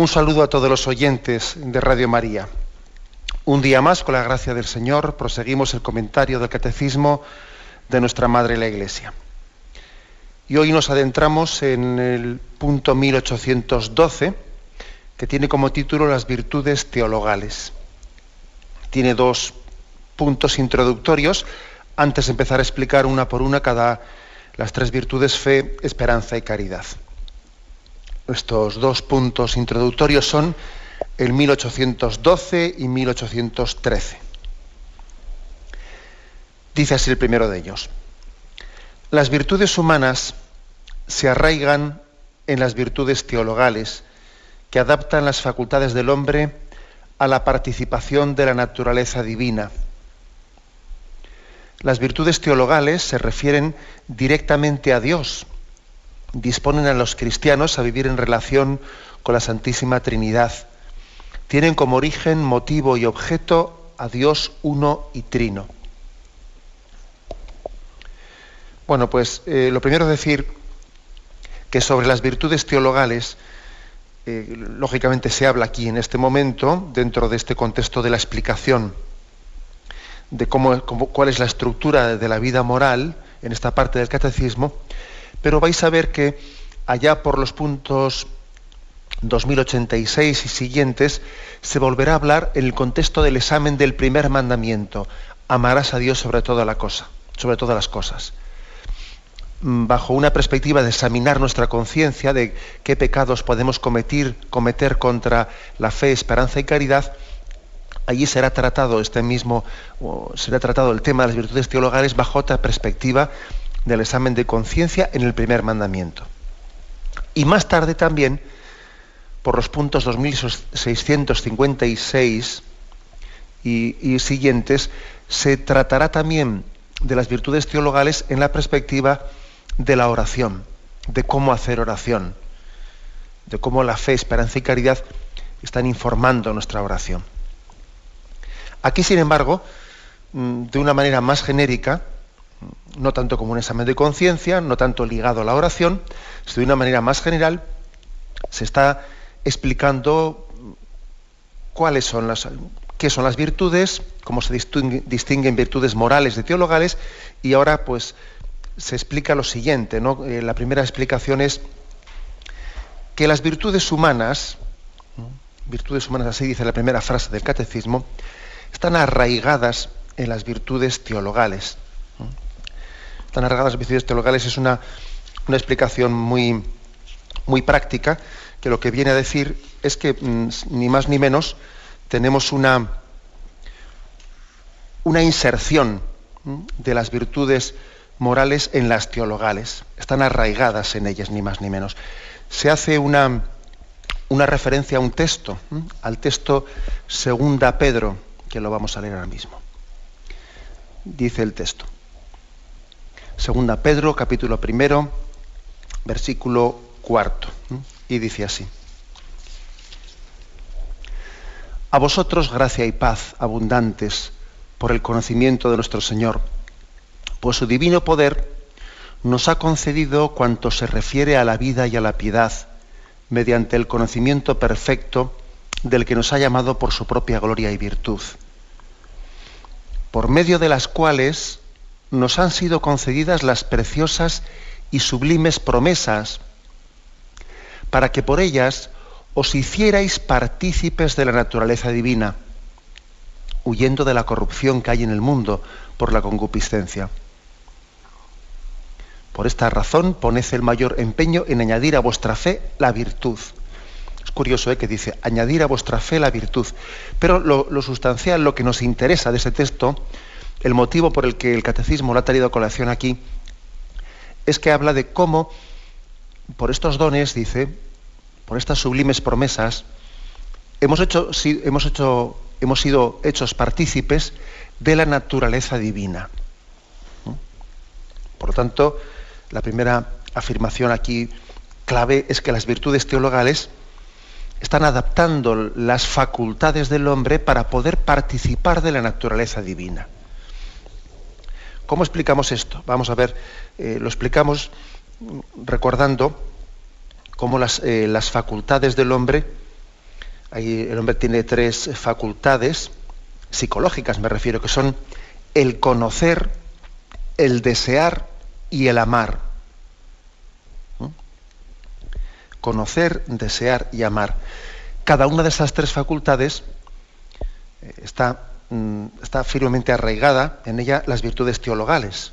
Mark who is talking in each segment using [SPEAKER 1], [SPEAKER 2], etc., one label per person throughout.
[SPEAKER 1] Un saludo a todos los oyentes de Radio María. Un día más, con la gracia del Señor, proseguimos el comentario del Catecismo de nuestra Madre la Iglesia. Y hoy nos adentramos en el punto 1812, que tiene como título Las virtudes teologales. Tiene dos puntos introductorios antes de empezar a explicar una por una cada las tres virtudes fe, esperanza y caridad. Estos dos puntos introductorios son el 1812 y 1813. Dice así el primero de ellos. Las virtudes humanas se arraigan en las virtudes teologales, que adaptan las facultades del hombre a la participación de la naturaleza divina. Las virtudes teologales se refieren directamente a Dios, disponen a los cristianos a vivir en relación con la Santísima Trinidad. Tienen como origen, motivo y objeto a Dios uno y trino. Bueno, pues eh, lo primero es decir que sobre las virtudes teologales, eh, lógicamente se habla aquí en este momento, dentro de este contexto de la explicación de cómo, cuál es la estructura de la vida moral en esta parte del catecismo, pero vais a ver que allá por los puntos 2086 y siguientes se volverá a hablar en el contexto del examen del primer mandamiento. Amarás a Dios sobre toda la cosa, sobre todas las cosas. Mm, bajo una perspectiva de examinar nuestra conciencia de qué pecados podemos cometer, cometer contra la fe, esperanza y caridad, allí será tratado este mismo, será tratado el tema de las virtudes teologales bajo otra perspectiva del examen de conciencia en el primer mandamiento. Y más tarde también, por los puntos 2656 y, y siguientes, se tratará también de las virtudes teologales en la perspectiva de la oración, de cómo hacer oración, de cómo la fe, esperanza y caridad están informando nuestra oración. Aquí, sin embargo, mm, de una manera más genérica, no tanto como un examen de conciencia, no tanto ligado a la oración, sino de una manera más general, se está explicando cuáles son las, qué son las virtudes, cómo se distinguen virtudes morales de teologales, y ahora pues se explica lo siguiente, ¿no? Eh, la primera explicación es que las virtudes humanas, virtudes humanas, así dice la primera frase del catecismo, están arraigadas en las virtudes teologales tan arraigadas virtudes teologales es una, una explicación muy, muy práctica, que lo que viene a decir es que mm, ni más ni menos tenemos una, una inserción de las virtudes morales en las teologales. Están arraigadas en ellas, ni más ni menos. Se hace una, una referencia a un texto, al texto Segunda Pedro, que lo vamos a leer ahora mismo. Dice el texto. Segunda Pedro, capítulo primero, versículo cuarto. Y dice así. A vosotros gracia y paz abundantes por el conocimiento de nuestro Señor, pues su divino poder nos ha concedido cuanto se refiere a la vida y a la piedad, mediante el conocimiento perfecto del que nos ha llamado por su propia gloria y virtud, por medio de las cuales nos han sido concedidas las preciosas y sublimes promesas, para que por ellas os hicierais partícipes de la naturaleza divina, huyendo de la corrupción que hay en el mundo por la concupiscencia. Por esta razón poned el mayor empeño en añadir a vuestra fe la virtud, Es curioso ¿eh? que dice, añadir a vuestra fe la virtud. Pero lo, lo, sustancial, lo que nos interesa de ese texto, el motivo por el que el catecismo lo ha traído a colación aquí, es que habla de cómo, por estos dones, dice, por estas sublimes promesas, hemos, hecho, hemos, hecho, hemos sido hechos partícipes de la naturaleza divina. Por lo tanto, la primera afirmación aquí clave es que las virtudes teologales están adaptando las facultades del hombre para poder participar de la naturaleza divina. ¿Cómo explicamos esto? Vamos a ver, eh, lo explicamos recordando cómo las, eh, las facultades del hombre, el hombre tiene tres facultades psicológicas, me refiero, que son el conocer, el desear y el amar. ¿Mm? Conocer, desear y amar. Cada una de esas tres facultades eh, está, está firmemente arraigada en ella las virtudes teologales.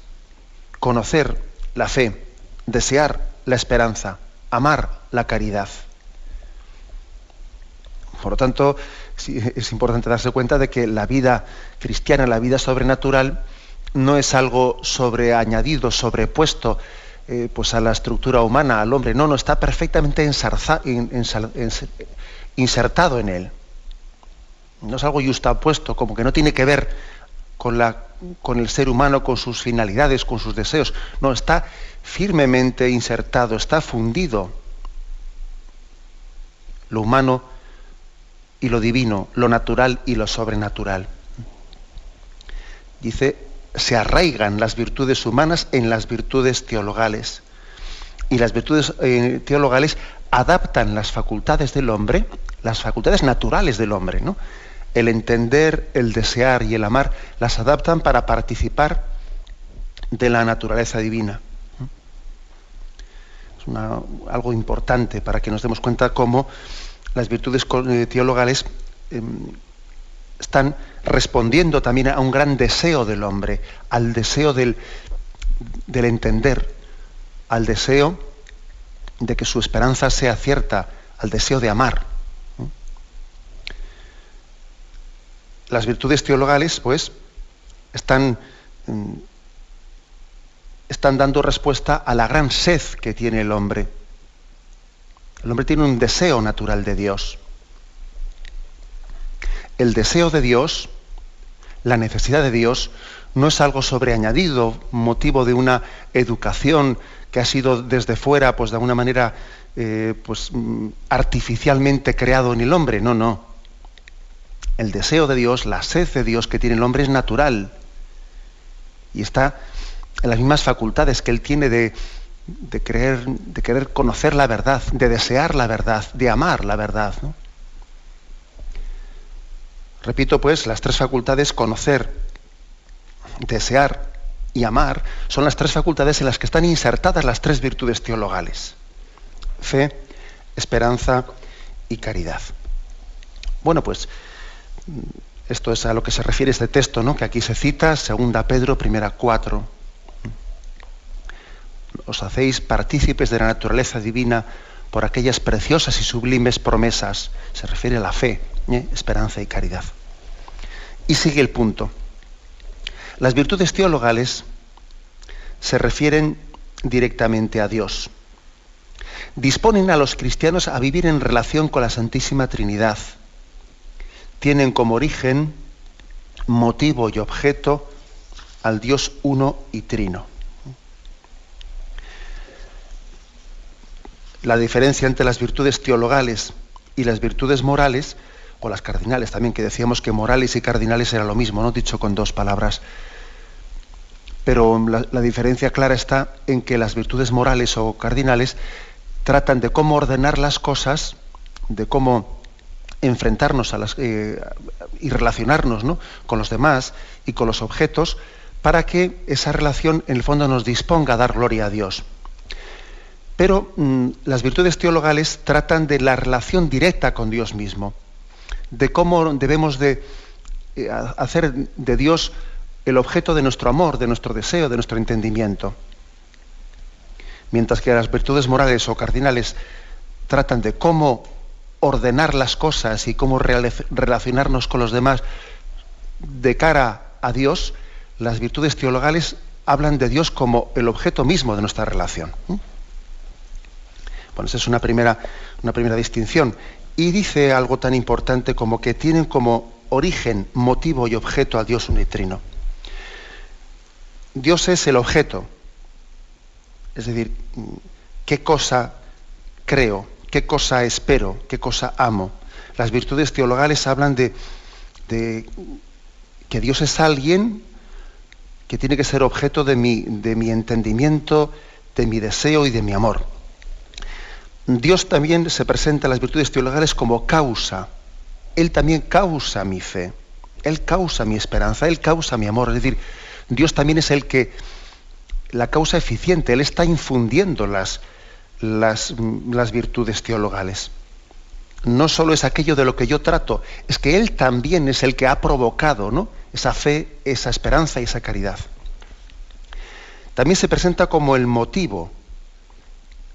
[SPEAKER 1] Conocer la fe, desear la esperanza, amar la caridad. Por lo tanto, es importante darse cuenta de que la vida cristiana, la vida sobrenatural, no es algo sobreañadido, sobrepuesto eh, pues a la estructura humana, al hombre. No, no, está perfectamente insertado en él. No es algo justapuesto, como que no tiene que ver con, el ser humano, con sus finalidades, con sus deseos. No, está firmemente insertado, está fundido. Lo humano y lo divino, lo natural y lo sobrenatural. Dice se arraigan las virtudes humanas en las virtudes teologales. Y las virtudes eh, teologales adaptan las facultades del hombre, las facultades naturales del hombre, ¿no? El entender, el desear y el amar, las adaptan para participar de la naturaleza divina. Es algo importante para que nos demos cuenta cómo las virtudes eh, teologales em, están respondiendo también a un gran deseo del hombre, al deseo del, del entender, al deseo de que su esperanza sea cierta, al deseo de amar. Las virtudes teologales, pues, están, mm, están dando respuesta a la gran sed que tiene el hombre. El hombre tiene un deseo natural de Dios el deseo de Dios, la necesidad de Dios, no es algo sobreañadido, motivo de una educación que ha sido desde fuera, pues de alguna manera, eh, pues mm, artificialmente creado en el hombre. No, no. El deseo de Dios, la sed de Dios que tiene el hombre es natural y está en las mismas facultades que él tiene de, de, creer, de querer conocer la verdad, de desear la verdad, de amar la verdad. Repito, pues, las tres facultades, conocer, desear y amar, son las tres facultades en las que están insertadas las tres virtudes teologales. Fe, esperanza y caridad. Bueno, pues esto es a lo que se refiere este texto, ¿no? que aquí se cita, segunda Pedro, primera cuatro. Os hacéis partícipes de la naturaleza divina por aquellas preciosas y sublimes promesas. Se refiere a la fe, ¿eh? esperanza y caridad. Y sigue el punto. Las virtudes teologales se refieren directamente a Dios. Disponen a los cristianos a vivir en relación con la Santísima Trinidad. Tienen como origen, motivo y objeto al Dios uno y trino. La diferencia entre las virtudes teologales y las virtudes morales o las cardinales también, que decíamos que morales y cardinales era lo mismo, no dicho con dos palabras. Pero la, diferencia clara está en que las virtudes morales o cardinales tratan de cómo ordenar las cosas, de cómo enfrentarnos a las, eh, y relacionarnos con los demás y con los objetos para que esa relación en el fondo nos disponga a dar gloria a Dios. Pero mm, las virtudes teologales tratan de la relación directa con Dios mismo de cómo debemos de eh, hacer de Dios el objeto de nuestro amor, de nuestro deseo, de nuestro entendimiento. Mientras que las virtudes morales o cardinales tratan de cómo ordenar las cosas y cómo relacionarnos con los demás de cara a Dios, las virtudes teologales hablan de Dios como el objeto mismo de nuestra relación. Bueno, esa es una primera, una primera distinción. Y dice algo tan importante como que tienen como origen, motivo y objeto a Dios unitrino. Dios es el objeto. Es decir, qué cosa creo, qué cosa espero, qué cosa amo. Las virtudes teologales hablan de, que Dios es alguien que tiene que ser objeto de mi, de mi entendimiento, de mi deseo y de mi amor. Dios también se presenta en las virtudes teologales como causa. Él también causa mi fe. Él causa mi esperanza. Él causa mi amor. Es decir, Dios también es el que, la causa eficiente. Él está infundiendo las, las, las virtudes teologales. No solo es aquello de lo que yo trato, es que Él también es el que ha provocado ¿no? esa fe, esa esperanza y esa caridad. También se presenta como el motivo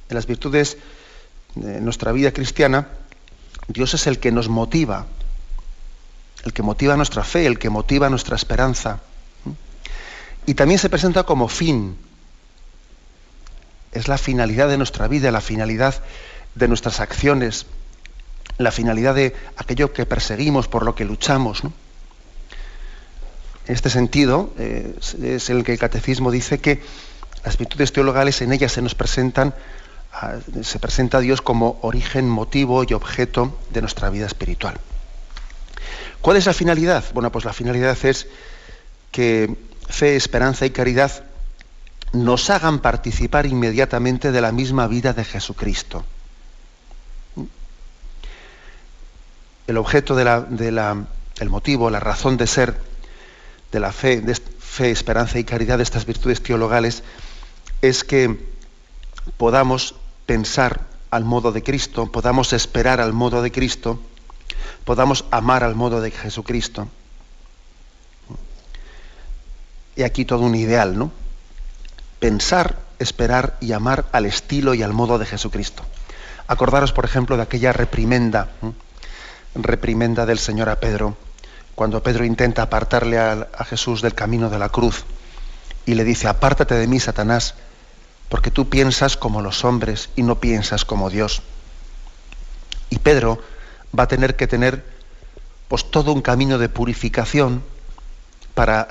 [SPEAKER 1] en las virtudes en nuestra vida cristiana, Dios es el que nos motiva, el que motiva nuestra fe, el que motiva nuestra esperanza. Y también se presenta como fin. Es la finalidad de nuestra vida, la finalidad de nuestras acciones, la finalidad de aquello que perseguimos, por lo que luchamos. En este sentido, es el que el catecismo dice que las virtudes teologales en ellas se nos presentan se presenta a Dios como origen, motivo y objeto de nuestra vida espiritual. ¿Cuál es la finalidad? Bueno, pues la finalidad es que fe, esperanza y caridad nos hagan participar inmediatamente de la misma vida de Jesucristo. El objeto de la, el motivo, la razón de ser de la fe, de fe, esperanza y caridad de estas virtudes teologales es que podamos pensar al modo de Cristo, podamos esperar al modo de Cristo, podamos amar al modo de Jesucristo. Y aquí todo un ideal, ¿no? Pensar, esperar y amar al estilo y al modo de Jesucristo. Acordaros, por ejemplo, de aquella reprimenda, reprimenda del Señor a Pedro, cuando Pedro intenta apartarle a, a Jesús del camino de la cruz y le dice, apártate de mí, Satanás, porque tú piensas como los hombres y no piensas como Dios. Y Pedro va a tener que tener pues todo un camino de purificación para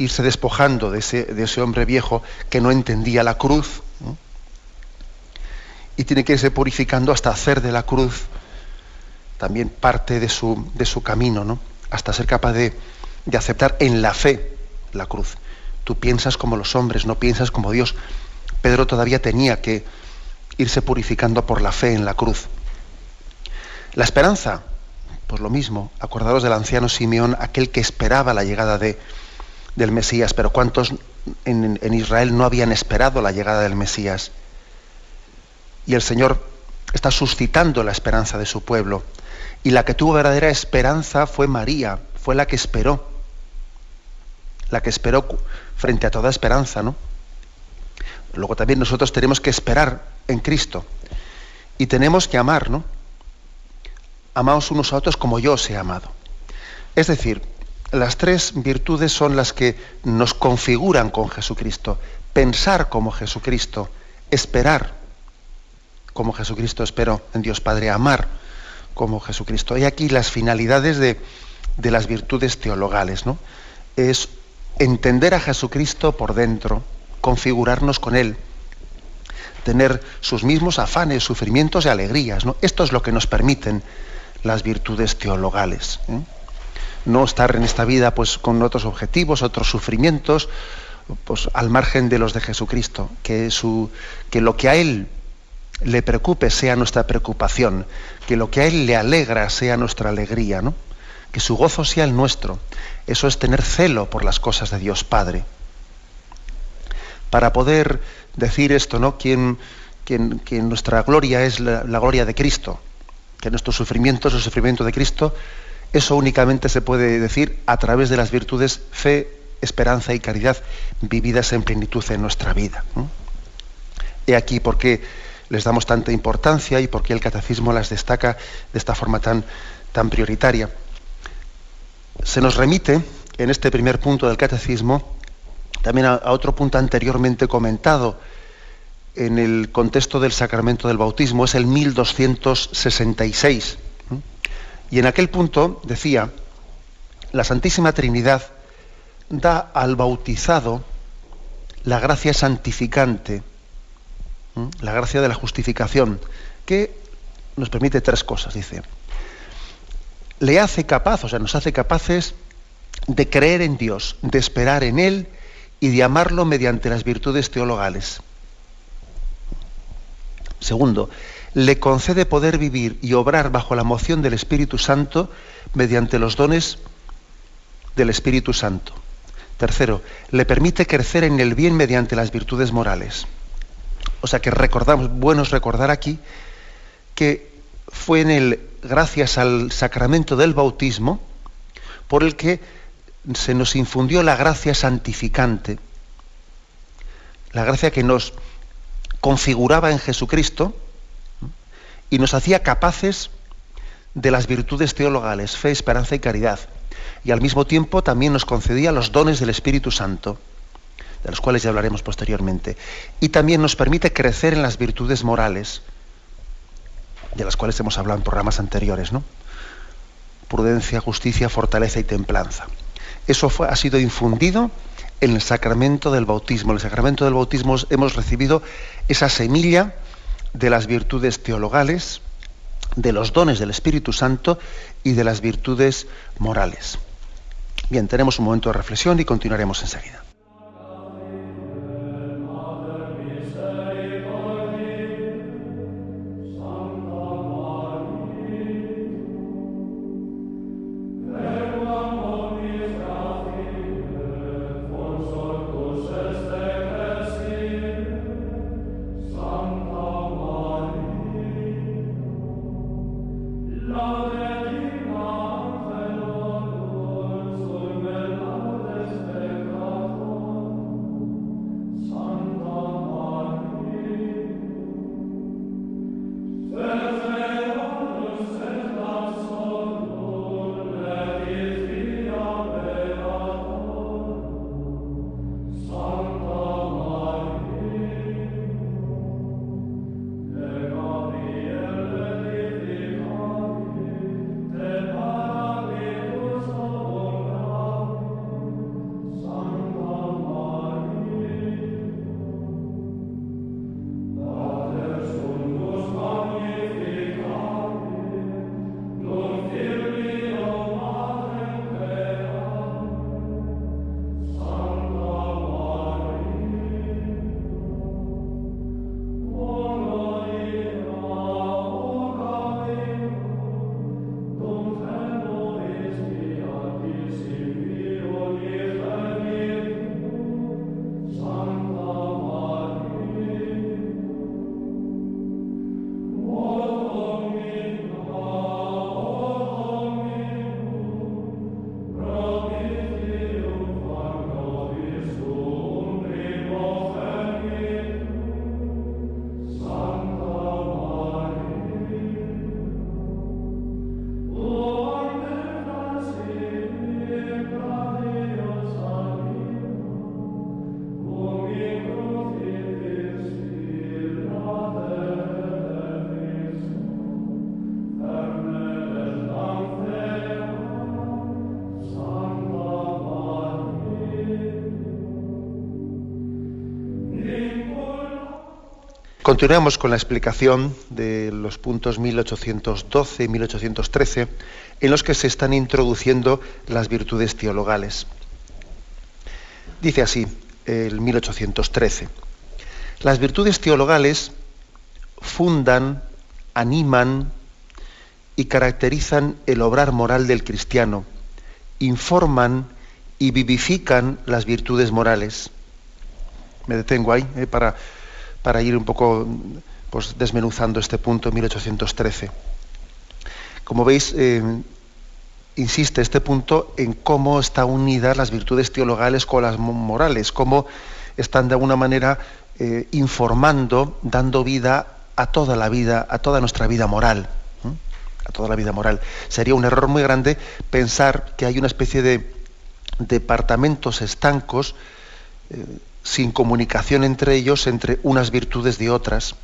[SPEAKER 1] irse despojando de ese, de ese hombre viejo que no entendía la cruz. Y tiene que irse purificando hasta hacer de la cruz también parte de su, de su camino, ¿no? hasta ser capaz de, de aceptar en la fe la cruz. Tú piensas como los hombres, no piensas como Dios. Pedro todavía tenía que irse purificando por la fe en la cruz. La esperanza, pues lo mismo. Acordaros del anciano Simeón, aquel que esperaba la llegada de, del Mesías, pero ¿cuántos en, Israel no habían esperado la llegada del Mesías? Y el Señor está suscitando la esperanza de su pueblo. Y la que tuvo verdadera esperanza fue María, fue la que esperó, la que esperó frente a toda esperanza, ¿no? Luego también nosotros tenemos que esperar en Cristo y tenemos que amar, ¿no? Amaos unos a otros como yo os he amado. Es decir, las tres virtudes son las que nos configuran con Jesucristo. Pensar como Jesucristo, esperar como Jesucristo esperó en Dios Padre, amar como Jesucristo. Y aquí las finalidades de, las virtudes teologales, ¿no? Es entender a Jesucristo por dentro, configurarnos con Él, tener sus mismos afanes, sufrimientos y alegrías. Esto es lo que nos permiten las virtudes teologales. ¿eh? No estar en esta vida pues, con otros objetivos, otros sufrimientos, pues, al margen de los de Jesucristo. Que, su, que lo que a Él le preocupe sea nuestra preocupación, que lo que a Él le alegra sea nuestra alegría, ¿no? que su gozo sea el nuestro. Eso es tener celo por las cosas de Dios Padre. Para poder decir esto, ¿no? Quien, nuestra gloria es la, gloria de Cristo, que nuestro sufrimiento es el sufrimiento de Cristo, eso únicamente se puede decir a través de las virtudes fe, esperanza y caridad vividas en plenitud en nuestra vida. He aquí porque les damos tanta importancia y por qué el catecismo las destaca de esta forma tan, tan prioritaria. Se nos remite en este primer punto del catecismo también a, otro punto anteriormente comentado en el contexto del sacramento del bautismo, es el 1266. Y en aquel punto decía, la Santísima Trinidad da al bautizado la gracia santificante, la gracia de la justificación, que nos permite tres cosas, dice. Le hace capaz, o sea, nos hace capaces de creer en Dios, de esperar en Él y de amarlo mediante las virtudes teologales. Segundo, le concede poder vivir y obrar bajo la moción del Espíritu Santo mediante los dones del Espíritu Santo. Tercero, le permite crecer en el bien mediante las virtudes morales. O sea que recordamos, bueno es recordar aquí que fue en el, gracias al sacramento del bautismo, por el que se nos infundió la gracia santificante, la gracia que nos configuraba en Jesucristo y nos hacía capaces de las virtudes teologales, fe, esperanza y caridad. Y al mismo tiempo también nos concedía los dones del Espíritu Santo, de los cuales ya hablaremos posteriormente. Y también nos permite crecer en las virtudes morales, de las cuales hemos hablado en programas anteriores, ¿no? Prudencia, justicia, fortaleza y templanza. Eso ha sido infundido en el sacramento del bautismo. En el sacramento del bautismo hemos recibido esa semilla de las virtudes teologales, de los dones del Espíritu Santo y de las virtudes morales. Bien, tenemos un momento de reflexión y continuaremos enseguida. Continuamos con la explicación de los puntos 1812 y 1813 en los que se están introduciendo las virtudes teologales. Dice así el 1813. Las virtudes teologales fundan, animan y caracterizan el obrar moral del cristiano, informan y vivifican las virtudes morales. Me detengo ahí eh, para para ir un poco pues, desmenuzando este punto 1813. Como veis, eh, insiste este punto en cómo están unidas las virtudes teologales con las morales, cómo están de alguna manera eh, informando, dando vida a toda la vida, a toda nuestra vida moral. A toda la vida moral. Sería un error muy grande pensar que hay una especie de departamentos estancos eh, sin comunicación entre ellos, entre unas virtudes y otras.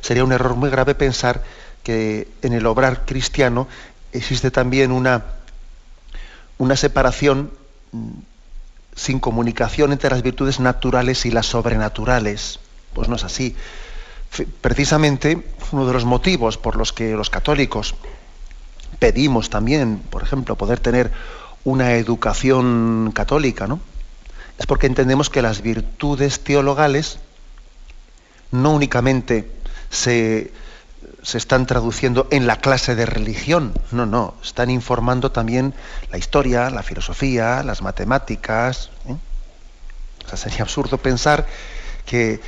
[SPEAKER 1] Sería un error muy grave pensar que en el obrar cristiano existe también una, una separación mm, sin comunicación entre las virtudes naturales y las sobrenaturales. Pues no es así. Precisamente uno de los motivos por los que los católicos pedimos también, por ejemplo, poder tener una educación católica, ¿no? Es porque entendemos que las virtudes teologales no únicamente se, se están traduciendo en la clase de religión, no, no, están informando también la historia, la filosofía, las matemáticas. ¿eh? O sea, sería absurdo pensar que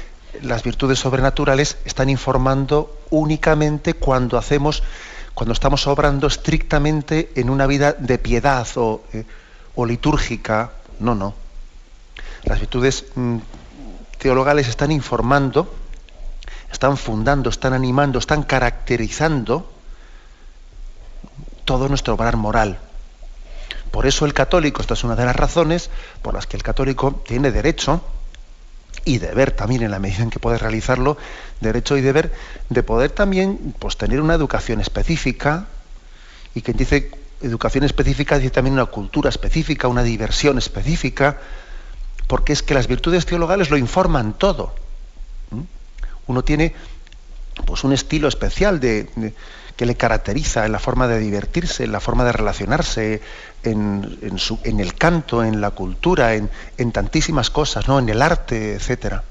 [SPEAKER 1] las virtudes sobrenaturales están informando únicamente cuando hacemos, cuando estamos obrando estrictamente en una vida de piedad o, eh, o litúrgica. No, no. Las virtudes mm, teologales están informando están fundando, están animando, están caracterizando todo nuestro obrar moral. Por eso el católico, esta es una de las razones por las que el católico tiene derecho y deber también en la medida en que puede realizarlo, derecho y deber de poder también pues, tener una educación específica y que dice educación específica dice también una cultura específica, una diversión específica, porque es que las virtudes teologales lo informan todo uno tiene pues un estilo especial de, que le caracteriza en la forma de divertirse, en la forma de relacionarse, en, el canto, en la cultura, en, tantísimas cosas, ¿no? en el arte, etcétera.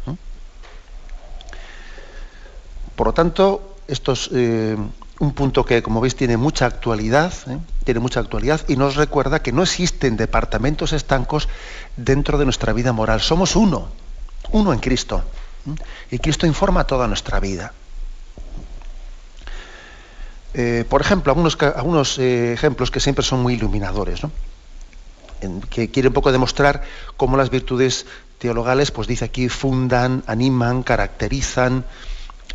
[SPEAKER 1] Por lo tanto, esto es eh, un punto que, como veis, tiene mucha actualidad, ¿eh? tiene mucha actualidad y nos recuerda que no existen departamentos estancos dentro de nuestra vida moral. Somos uno, uno en Cristo. Y Cristo informa toda nuestra vida. Eh, por ejemplo, algunos, eh, ejemplos que siempre son muy iluminadores, que quieren un poco demostrar cómo las virtudes teologales, pues dice aquí, fundan, animan, caracterizan,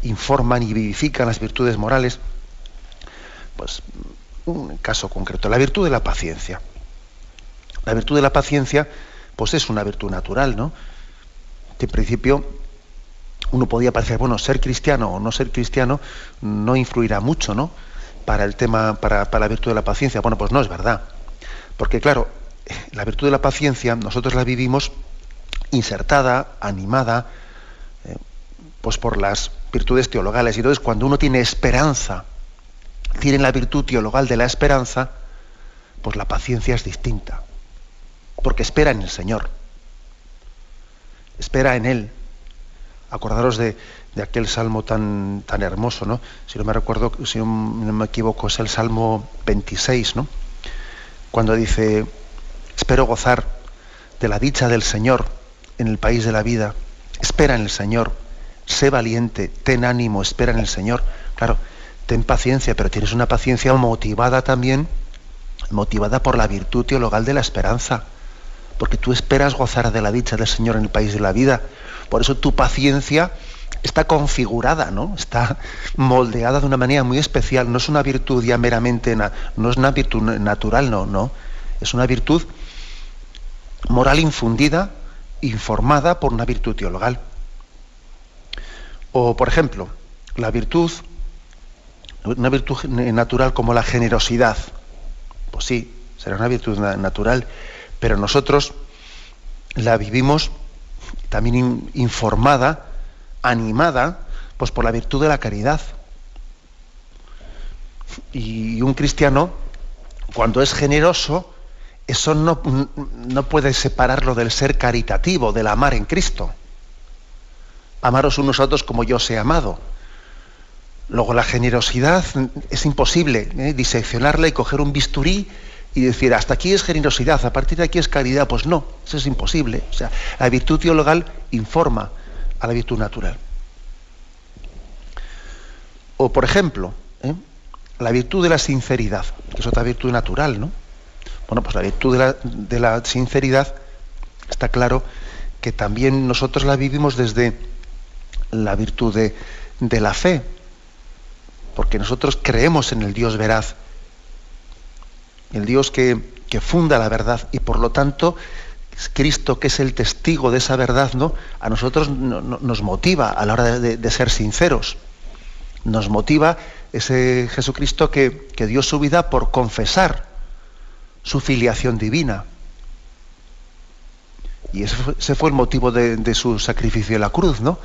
[SPEAKER 1] informan y vivifican las virtudes morales. Pues un caso concreto, la virtud de la paciencia. La virtud de la paciencia, pues es una virtud natural, ¿no? En principio uno podía parecer, bueno, ser cristiano o no ser cristiano no influirá mucho, ¿no? Para el tema, para, la virtud de la paciencia. Bueno, pues no es verdad. Porque claro, la virtud de la paciencia nosotros la vivimos insertada, animada, eh, pues por las virtudes teologales. Y entonces cuando uno tiene esperanza, tiene la virtud teologal de la esperanza, pues la paciencia es distinta. Porque espera en el Señor. Espera en Él acordaros de, aquel salmo tan, tan hermoso, ¿no? Si no me recuerdo, si no me equivoco, es el Salmo 26, ¿no? Cuando dice, espero gozar de la dicha del Señor en el país de la vida, espera en el Señor, sé valiente, ten ánimo, espera en el Señor. Claro, ten paciencia, pero tienes una paciencia motivada también, motivada por la virtud teologal de la esperanza, porque tú esperas gozar de la dicha del Señor en el país de la vida. Por eso tu paciencia está configurada, ¿no? Está moldeada de una manera muy especial. No es una virtud ya meramente, no es una virtud natural, no, no. Es una virtud moral infundida, informada por una virtud teologal. O, por ejemplo, la virtud, una virtud natural como la generosidad. Pues sí, será una virtud natural, pero nosotros la vivimos también informada, animada, pues por la virtud de la caridad. Y un cristiano, cuando es generoso, eso no, no puede separarlo del ser caritativo, del amar en Cristo. Amaros unos a otros como yo os he amado. Luego la generosidad es imposible ¿eh? diseccionarla y coger un bisturí y decir, hasta aquí es generosidad, a partir de aquí es caridad. Pues no, eso es imposible. O sea, la virtud teologal informa a la virtud natural. O, por ejemplo, ¿eh? la virtud de la sinceridad, que es otra virtud natural, ¿no? Bueno, pues la virtud de la, sinceridad está claro que también nosotros la vivimos desde la virtud de, la fe. Porque nosotros creemos en el Dios veraz, el Dios que, funda la verdad y por lo tanto Cristo, que es el testigo de esa verdad, ¿no? a nosotros nos motiva a la hora de, ser sinceros. Nos motiva ese Jesucristo que, dio su vida por confesar su filiación divina. Y ese fue, el motivo de, de, su sacrificio en la cruz, ¿no?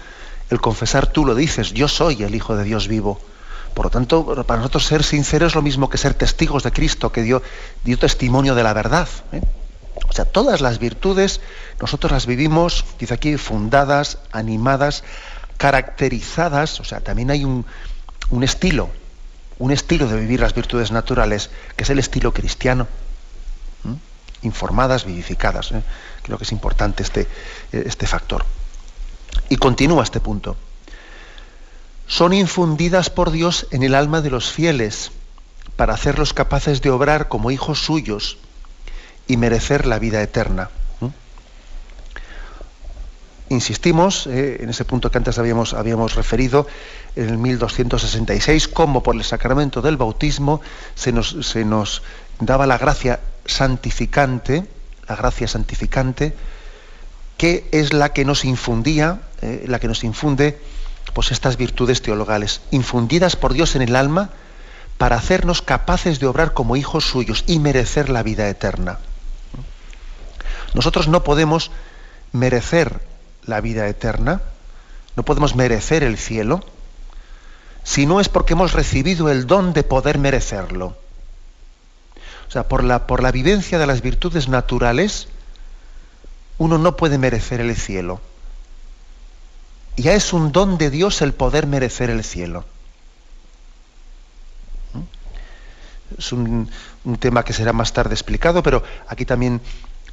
[SPEAKER 1] El confesar, tú lo dices, yo soy el Hijo de Dios vivo. Por lo tanto, para nosotros ser sinceros es lo mismo que ser testigos de Cristo, que dio, testimonio de la verdad. ¿eh? O sea, todas las virtudes nosotros las vivimos, dice aquí, fundadas, animadas, caracterizadas, o sea, también hay un, estilo, un estilo de vivir las virtudes naturales, que es el estilo cristiano. Informadas, vivificadas. ¿eh? Creo que es importante este, este factor. Y continúa este punto son infundidas por Dios en el alma de los fieles para hacerlos capaces de obrar como hijos suyos y merecer la vida eterna. Insistimos eh, en ese punto que antes habíamos, referido, en el 1266, cómo por el sacramento del bautismo se nos, se nos daba la gracia santificante, la gracia santificante, que es la que nos infundía, eh, la que nos infunde pues estas virtudes teologales, infundidas por Dios en el alma para hacernos capaces de obrar como hijos suyos y merecer la vida eterna. Nosotros no podemos merecer la vida eterna, no podemos merecer el cielo, si no es porque hemos recibido el don de poder merecerlo. O sea, por la, por la vivencia de las virtudes naturales, uno no puede merecer el cielo ya es un don de Dios el poder merecer el cielo. ¿Mm? Es un, tema que será más tarde explicado, pero aquí también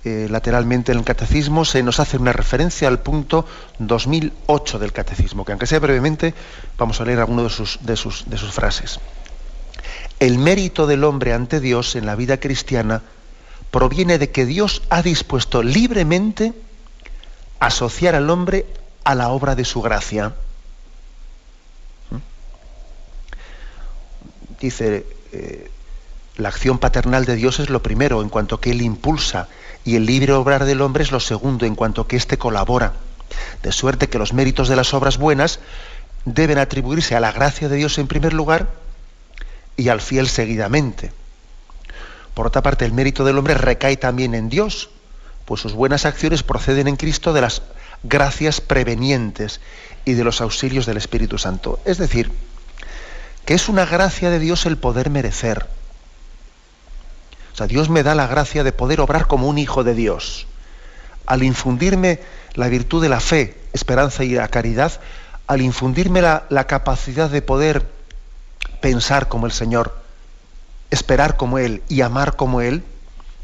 [SPEAKER 1] eh, lateralmente en el catecismo se nos hace una referencia al punto 2008 del catecismo, que aunque sea brevemente, vamos a leer alguna de sus, de sus, de sus frases. El mérito del hombre ante Dios en la vida cristiana proviene de que Dios ha dispuesto libremente asociar al hombre a la obra de su gracia. Dice, eh, la acción paternal de Dios es lo primero en cuanto que Él impulsa y el libre obrar del hombre es lo segundo en cuanto que éste colabora. De suerte que los méritos de las obras buenas deben atribuirse a la gracia de Dios en primer lugar y al fiel seguidamente. Por otra parte, el mérito del hombre recae también en Dios, pues sus buenas acciones proceden en Cristo de las gracias prevenientes y de los auxilios del Espíritu Santo. Es decir, que es una gracia de Dios el poder merecer. O sea, Dios me da la gracia de poder obrar como un hijo de Dios. Al infundirme la virtud de la fe, esperanza y la caridad, al infundirme la, capacidad de poder pensar como el Señor, esperar como Él y amar como Él,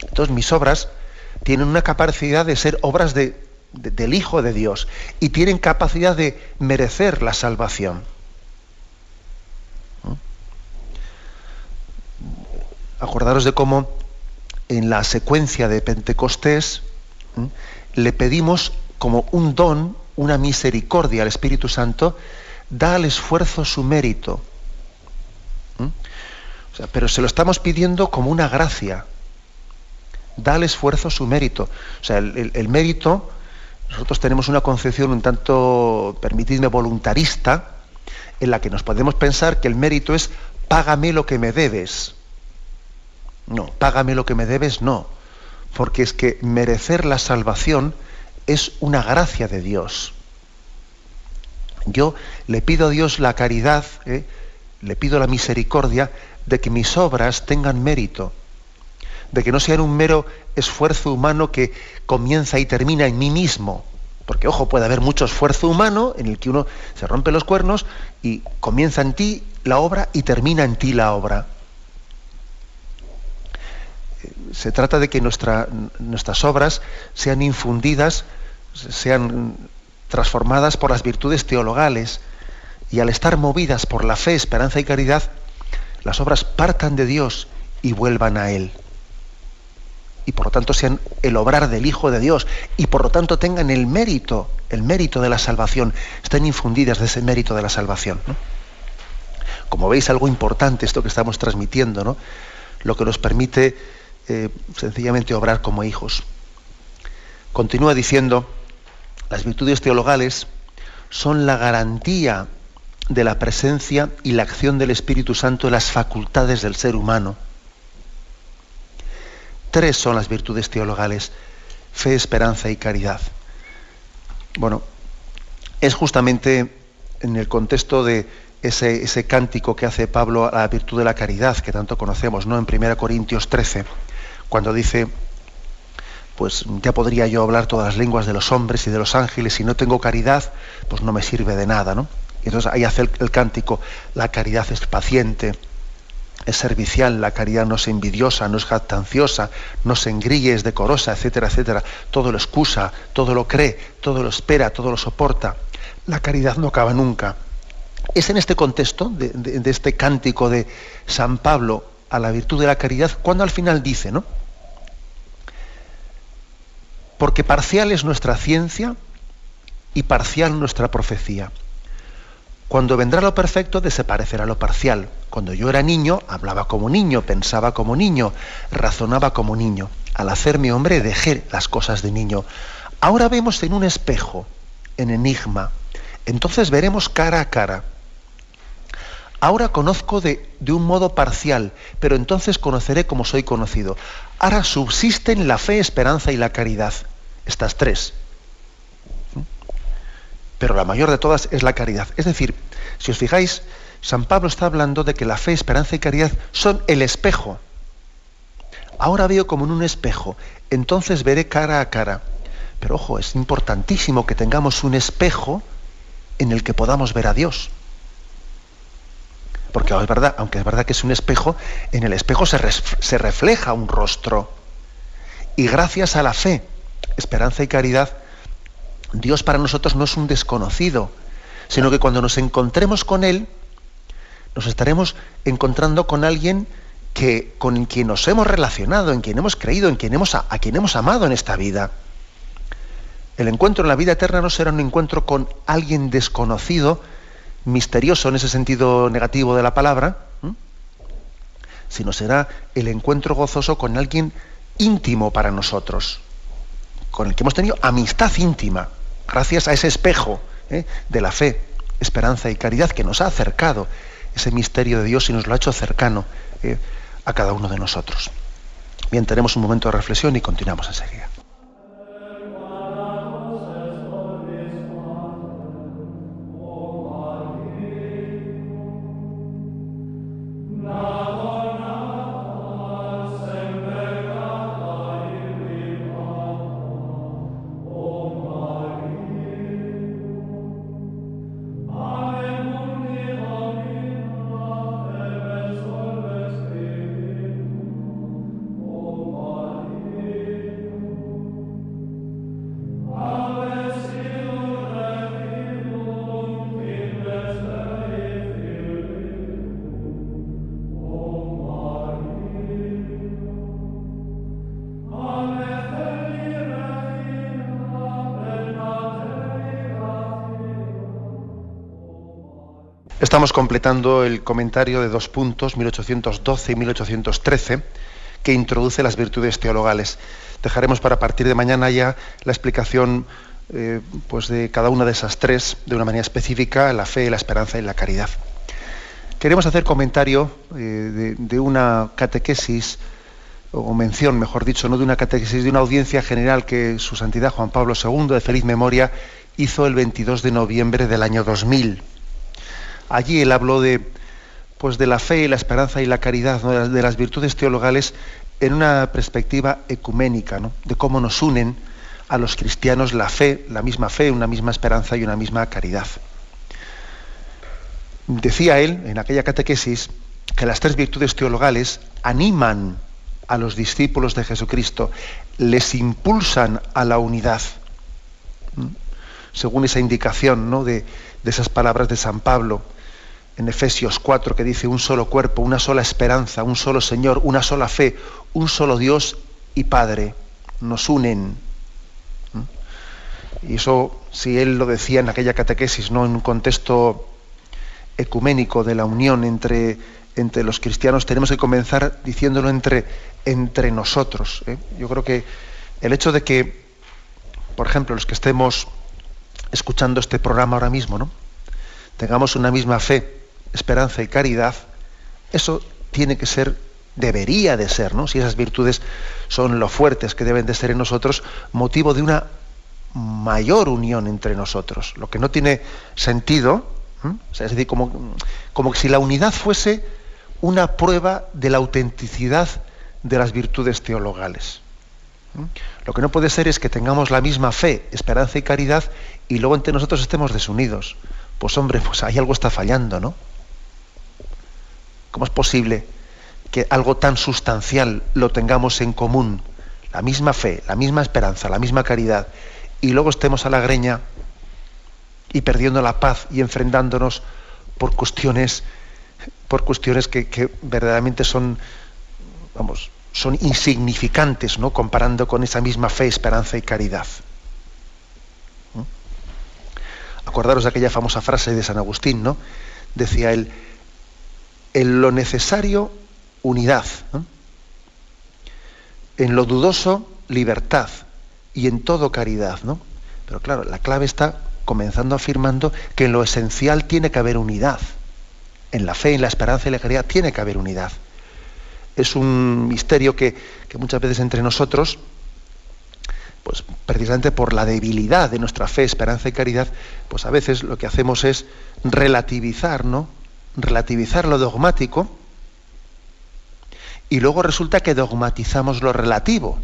[SPEAKER 1] entonces mis obras tienen una capacidad de ser obras de, del Hijo de Dios y tienen capacidad de merecer la salvación. Acordaros de cómo en la secuencia de Pentecostés le pedimos como un don, una misericordia al Espíritu Santo, da al esfuerzo su mérito. Pero se lo estamos pidiendo como una gracia. Da al esfuerzo su mérito. O sea, el mérito nosotros tenemos una concepción un tanto, permitidme, voluntarista, en la que nos podemos pensar que el mérito es págame lo que me debes. No, págame lo que me debes, no. Porque es que merecer la salvación es una gracia de Dios. Yo le pido a Dios la caridad, ¿eh? le pido la misericordia de que mis obras tengan mérito de que no sea un mero esfuerzo humano que comienza y termina en mí mismo. Porque, ojo, puede haber mucho esfuerzo humano en el que uno se rompe los cuernos y comienza en ti la obra y termina en ti la obra. Se trata de que nuestras obras sean infundidas, sean transformadas por las virtudes teologales y al estar movidas por la fe, esperanza y caridad, las obras partan de Dios y vuelvan a Él y por lo tanto sean el obrar del Hijo de Dios y por lo tanto tengan el mérito, el mérito de la salvación, estén infundidas de ese mérito de la salvación. como veis, algo importante esto que estamos transmitiendo, ¿no? Lo que nos permite eh, sencillamente obrar como hijos. Continúa diciendo, las virtudes teologales son la garantía de la presencia y la acción del Espíritu Santo en las facultades del ser humano. Tres son las virtudes teologales, fe, esperanza y caridad. Bueno, es justamente en el contexto de ese, cántico que hace Pablo a la virtud de la caridad, que tanto conocemos, ¿no? En 1 Corintios 13, cuando dice, pues ya podría yo hablar todas las lenguas de los hombres y de los ángeles, si no tengo caridad, pues no me sirve de nada, ¿no? Y entonces ahí hace el, cántico, la caridad es paciente, es servicial, la caridad no es envidiosa, no es jactanciosa, no se engrille, es decorosa, etcétera, etcétera. Todo lo excusa, todo lo cree, todo lo espera, todo lo soporta. La caridad no acaba nunca. Es en este contexto de, este cántico de San Pablo a la virtud de la caridad cuando al final dice, ¿no? Porque parcial es nuestra ciencia y parcial nuestra profecía. Cuando vendrá lo perfecto, desaparecerá lo parcial. Cuando yo era niño, hablaba como niño, pensaba como niño, razonaba como niño. Al hacerme hombre, dejé las cosas de niño. Ahora vemos en un espejo, en enigma. Entonces veremos cara a cara. Ahora conozco de, de, un modo parcial, pero entonces conoceré como soy conocido. Ahora subsisten la fe, esperanza y la caridad. Estas tres pero la mayor de todas es la caridad. Es decir, si os fijáis, San Pablo está hablando de que la fe, esperanza y caridad son el espejo. Ahora veo como en un espejo, entonces veré cara a cara. Pero ojo, es importantísimo que tengamos un espejo en el que podamos ver a Dios. Porque es verdad, aunque es verdad que es un espejo, en el espejo se, se refleja un rostro. Y gracias a la fe, esperanza y caridad, Dios para nosotros no es un desconocido, sino que cuando nos encontremos con Él, nos estaremos encontrando con alguien que, con quien nos hemos relacionado, en quien hemos creído, en quien hemos, a, quien hemos amado en esta vida. El encuentro en la vida eterna no será un encuentro con alguien desconocido, misterioso en ese sentido negativo de la palabra, sino será el encuentro gozoso con alguien íntimo para nosotros, con el que hemos tenido amistad íntima gracias a ese espejo ¿eh? de la fe, esperanza y caridad que nos ha acercado ese misterio de Dios y nos lo ha hecho cercano ¿eh? a cada uno de nosotros. Bien, tenemos un momento de reflexión y continuamos enseguida. Estamos completando el comentario de dos puntos, 1812 y 1813, que introduce las virtudes teologales. Dejaremos para partir de mañana ya la explicación eh, pues de cada una de esas tres de una manera específica, la fe, la esperanza y la caridad. Queremos hacer comentario eh, de, una catequesis, o mención, mejor dicho, no de una catequesis, de una audiencia general que su santidad Juan Pablo II, de feliz memoria, hizo el 22 de noviembre del año 2000 Allí él habló de, pues de la fe, y la esperanza y la caridad, de las virtudes teologales en una perspectiva ecuménica, de cómo nos unen a los cristianos la fe, la misma fe, una misma esperanza y una misma caridad. Decía él en aquella catequesis que las tres virtudes teologales animan a los discípulos de Jesucristo, les impulsan a la unidad, según esa indicación ¿no? de esas palabras de San Pablo en Efesios 4 que dice un solo cuerpo, una sola esperanza, un solo Señor, una sola fe, un solo Dios y Padre, nos unen. ¿Mm? Y eso, si él lo decía en aquella catequesis, no en un contexto ecuménico de la unión entre, entre los cristianos, tenemos que comenzar diciéndolo entre, entre nosotros. ¿eh? Yo creo que el hecho de que, por ejemplo, los que estemos escuchando este programa ahora mismo, ¿no? tengamos una misma fe, esperanza y caridad, eso tiene que ser, debería de ser, ¿no? si esas virtudes son lo fuertes que deben de ser en nosotros, motivo de una mayor unión entre nosotros. Lo que no tiene sentido, es decir, como, como si la unidad fuese una prueba de la autenticidad de las virtudes teologales. Lo que no puede ser es que tengamos la misma fe, esperanza y caridad y luego entre nosotros estemos desunidos. Pues hombre, pues ahí algo está fallando, ¿no? ¿Cómo es posible que algo tan sustancial lo tengamos en común? La misma fe, la misma esperanza, la misma caridad, y luego estemos a la greña y perdiendo la paz y enfrentándonos por cuestiones, por cuestiones que, verdaderamente son, vamos, son insignificantes, ¿no? Comparando con esa misma fe, esperanza y caridad. ¿Mm? Acordaros de aquella famosa frase de San Agustín, ¿no? Decía él, en lo necesario, unidad. En lo dudoso, libertad. Y en todo, caridad, ¿no? Pero claro, la clave está comenzando afirmando que en lo esencial tiene que haber unidad. En la fe, en la esperanza y la caridad tiene que haber unidad. Es un misterio que, que muchas veces entre nosotros, pues precisamente por la debilidad de nuestra fe, esperanza y caridad, pues a veces lo que hacemos es relativizar, ¿no? Relativizar lo dogmático y luego resulta que dogmatizamos lo relativo.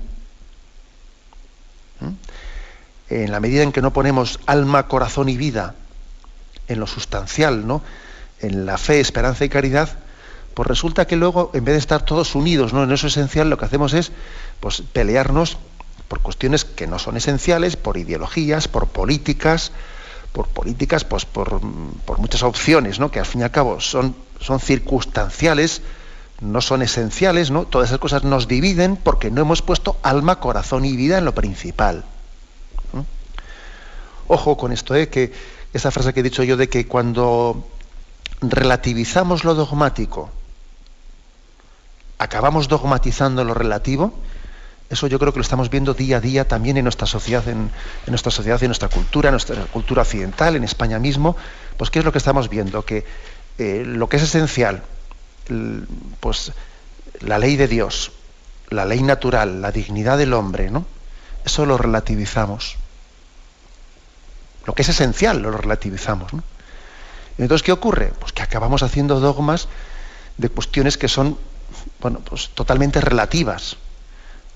[SPEAKER 1] ¿Mm? En la medida en que no ponemos alma, corazón y vida en lo sustancial, ¿no? en la fe, esperanza y caridad, pues resulta que luego, en vez de estar todos unidos ¿no? en eso esencial, lo que hacemos es pues, pelearnos por cuestiones que no son esenciales, por ideologías, por políticas, por políticas, pues por, muchas opciones, ¿no? que al fin y al cabo son, son circunstanciales, no son esenciales, ¿no? Todas esas cosas nos dividen porque no hemos puesto alma, corazón y vida en lo principal. Ojo con esto, ¿eh? que esa frase que he dicho yo de que cuando relativizamos lo dogmático, acabamos dogmatizando lo relativo, eso yo creo que lo estamos viendo día a día también en nuestra sociedad, en, nuestra sociedad, en nuestra cultura, en nuestra cultura occidental, en España mismo. Pues qué es lo que estamos viendo, que eh, lo que es esencial, pues la ley de Dios, la ley natural, la dignidad del hombre, ¿no? Eso lo relativizamos. Lo que es esencial lo relativizamos. Entonces, ¿qué ocurre? Pues que acabamos haciendo dogmas de cuestiones que son, bueno, pues totalmente relativas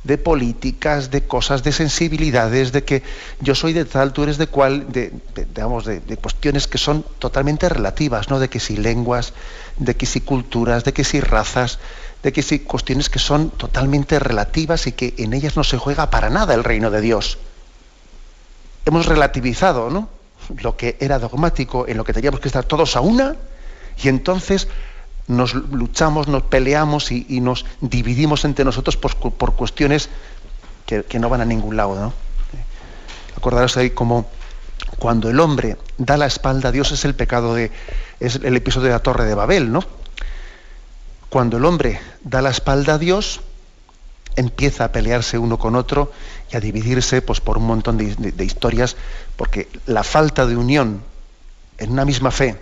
[SPEAKER 1] de políticas, de cosas, de sensibilidades, de que yo soy de tal, tú eres de cual, de, digamos, de, cuestiones que son totalmente relativas, ¿no? De que si lenguas, de que si culturas, de que si razas, de que si cuestiones que son totalmente relativas y que en ellas no se juega para nada el reino de Dios. Hemos relativizado, ¿no? Lo que era dogmático, en lo que teníamos que estar todos a una, y entonces nos luchamos, nos peleamos y, nos dividimos entre nosotros por, cuestiones que, no van a ningún lado. ¿no? Acordaros ahí como cuando el hombre da la espalda a Dios es el pecado de, es el episodio de la Torre de Babel, ¿no? Cuando el hombre da la espalda a Dios, empieza a pelearse uno con otro y a dividirse pues, por un montón de historias, porque la falta de unión en una misma fe,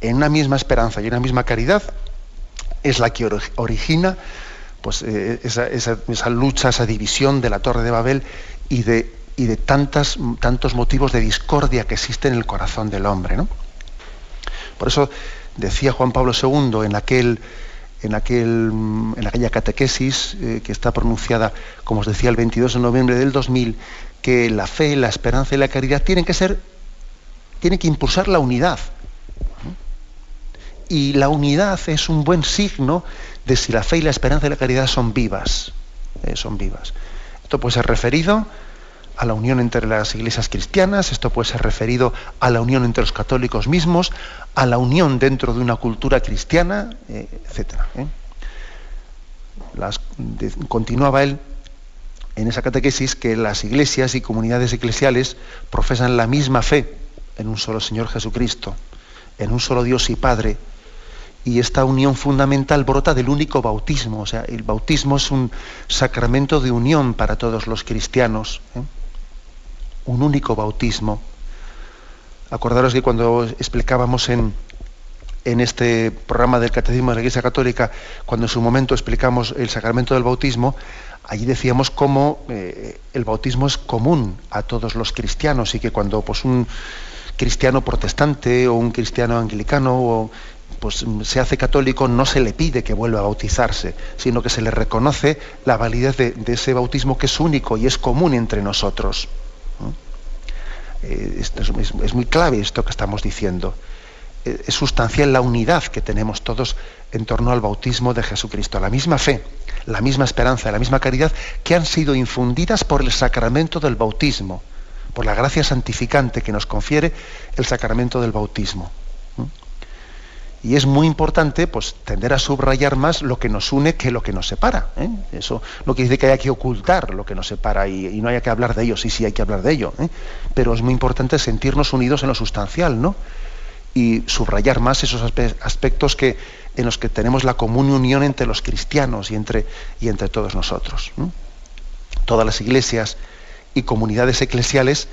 [SPEAKER 1] en una misma esperanza y en una misma caridad, es la que origina pues, eh, esa, lucha, esa división de la Torre de Babel y de, y de tantas, tantos motivos de discordia que existen en el corazón del hombre. ¿no? Por eso decía Juan Pablo II en aquel en, aquel, en aquella catequesis eh, que está pronunciada, como os decía, el 22 de noviembre del 2000, que la fe, la esperanza y la caridad tienen que ser, tienen que impulsar la unidad y la unidad es un buen signo de si la fe y la esperanza y la caridad son vivas. Eh, son vivas. Esto puede ser referido a la unión entre las iglesias cristianas, esto puede ser referido a la unión entre los católicos mismos, a la unión dentro de una cultura cristiana, eh, etc. ¿eh? continuaba él en esa catequesis que las iglesias y comunidades eclesiales profesan la misma fe en un solo Señor Jesucristo en un solo Dios y Padre. Y esta unión fundamental brota del único bautismo. O sea, el bautismo es un sacramento de unión para todos los cristianos. ¿eh? Un único bautismo. Acordaros que cuando explicábamos en, en este programa del Catecismo de la Iglesia Católica, cuando en su momento explicamos el sacramento del bautismo, allí decíamos cómo eh, el bautismo es común a todos los cristianos y que cuando pues, un cristiano protestante o un cristiano anglicano o, pues, se hace católico, no se le pide que vuelva a bautizarse, sino que se le reconoce la validez de, ese bautismo que es único y es común entre nosotros. Eh, es, muy clave esto que estamos diciendo. Eh, es sustancial la unidad que tenemos todos en torno al bautismo de Jesucristo, la misma fe, la misma esperanza, la misma caridad que han sido infundidas por el sacramento del bautismo, por la gracia santificante que nos confiere el sacramento del bautismo. Y es muy importante pues, tender a subrayar más lo que nos une que lo que nos separa. ¿eh? Eso no quiere decir que haya que ocultar lo que nos separa y, no haya que hablar de ello. Sí, sí, hay que hablar de ello. ¿eh? Pero es muy importante sentirnos unidos en lo sustancial, ¿no? Y subrayar más esos aspectos que, en los que tenemos la común unión entre los cristianos y entre, y entre todos nosotros. Todas las iglesias y comunidades eclesiales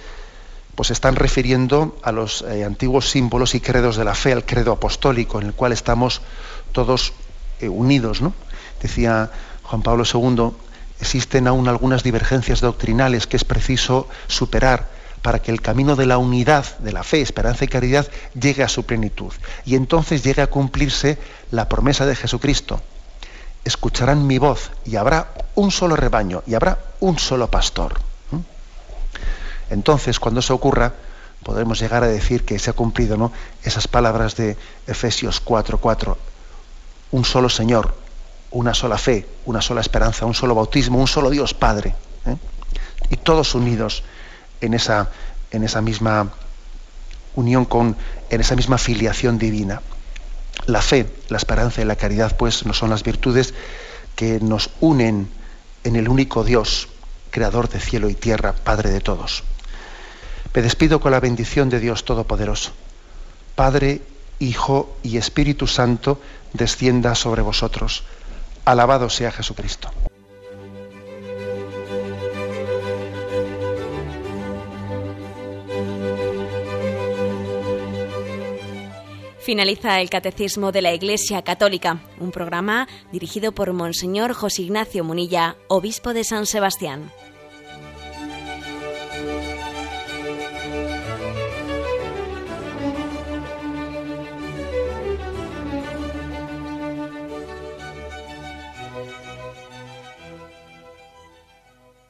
[SPEAKER 1] pues están refiriendo a los eh, antiguos símbolos y credos de la fe, al credo apostólico, en el cual estamos todos eh, unidos. ¿no? Decía Juan Pablo II, existen aún algunas divergencias doctrinales que es preciso superar para que el camino de la unidad, de la fe, esperanza y caridad llegue a su plenitud. Y entonces llegue a cumplirse la promesa de Jesucristo. Escucharán mi voz y habrá un solo rebaño y habrá un solo pastor. Entonces, cuando eso ocurra, podremos llegar a decir que se ha cumplido ¿no? esas palabras de Efesios 4:4. Un solo Señor, una sola fe, una sola esperanza, un solo bautismo, un solo Dios Padre. ¿eh? Y todos unidos en esa, en esa misma unión con, en esa misma filiación divina. La fe, la esperanza y la caridad, pues, no son las virtudes que nos unen en el único Dios, creador de cielo y tierra, Padre de todos. Me despido con la bendición de Dios Todopoderoso. Padre, Hijo y Espíritu Santo, descienda sobre vosotros. Alabado sea Jesucristo.
[SPEAKER 2] Finaliza el Catecismo de la Iglesia Católica, un programa dirigido por Monseñor José Ignacio Munilla, obispo de San Sebastián.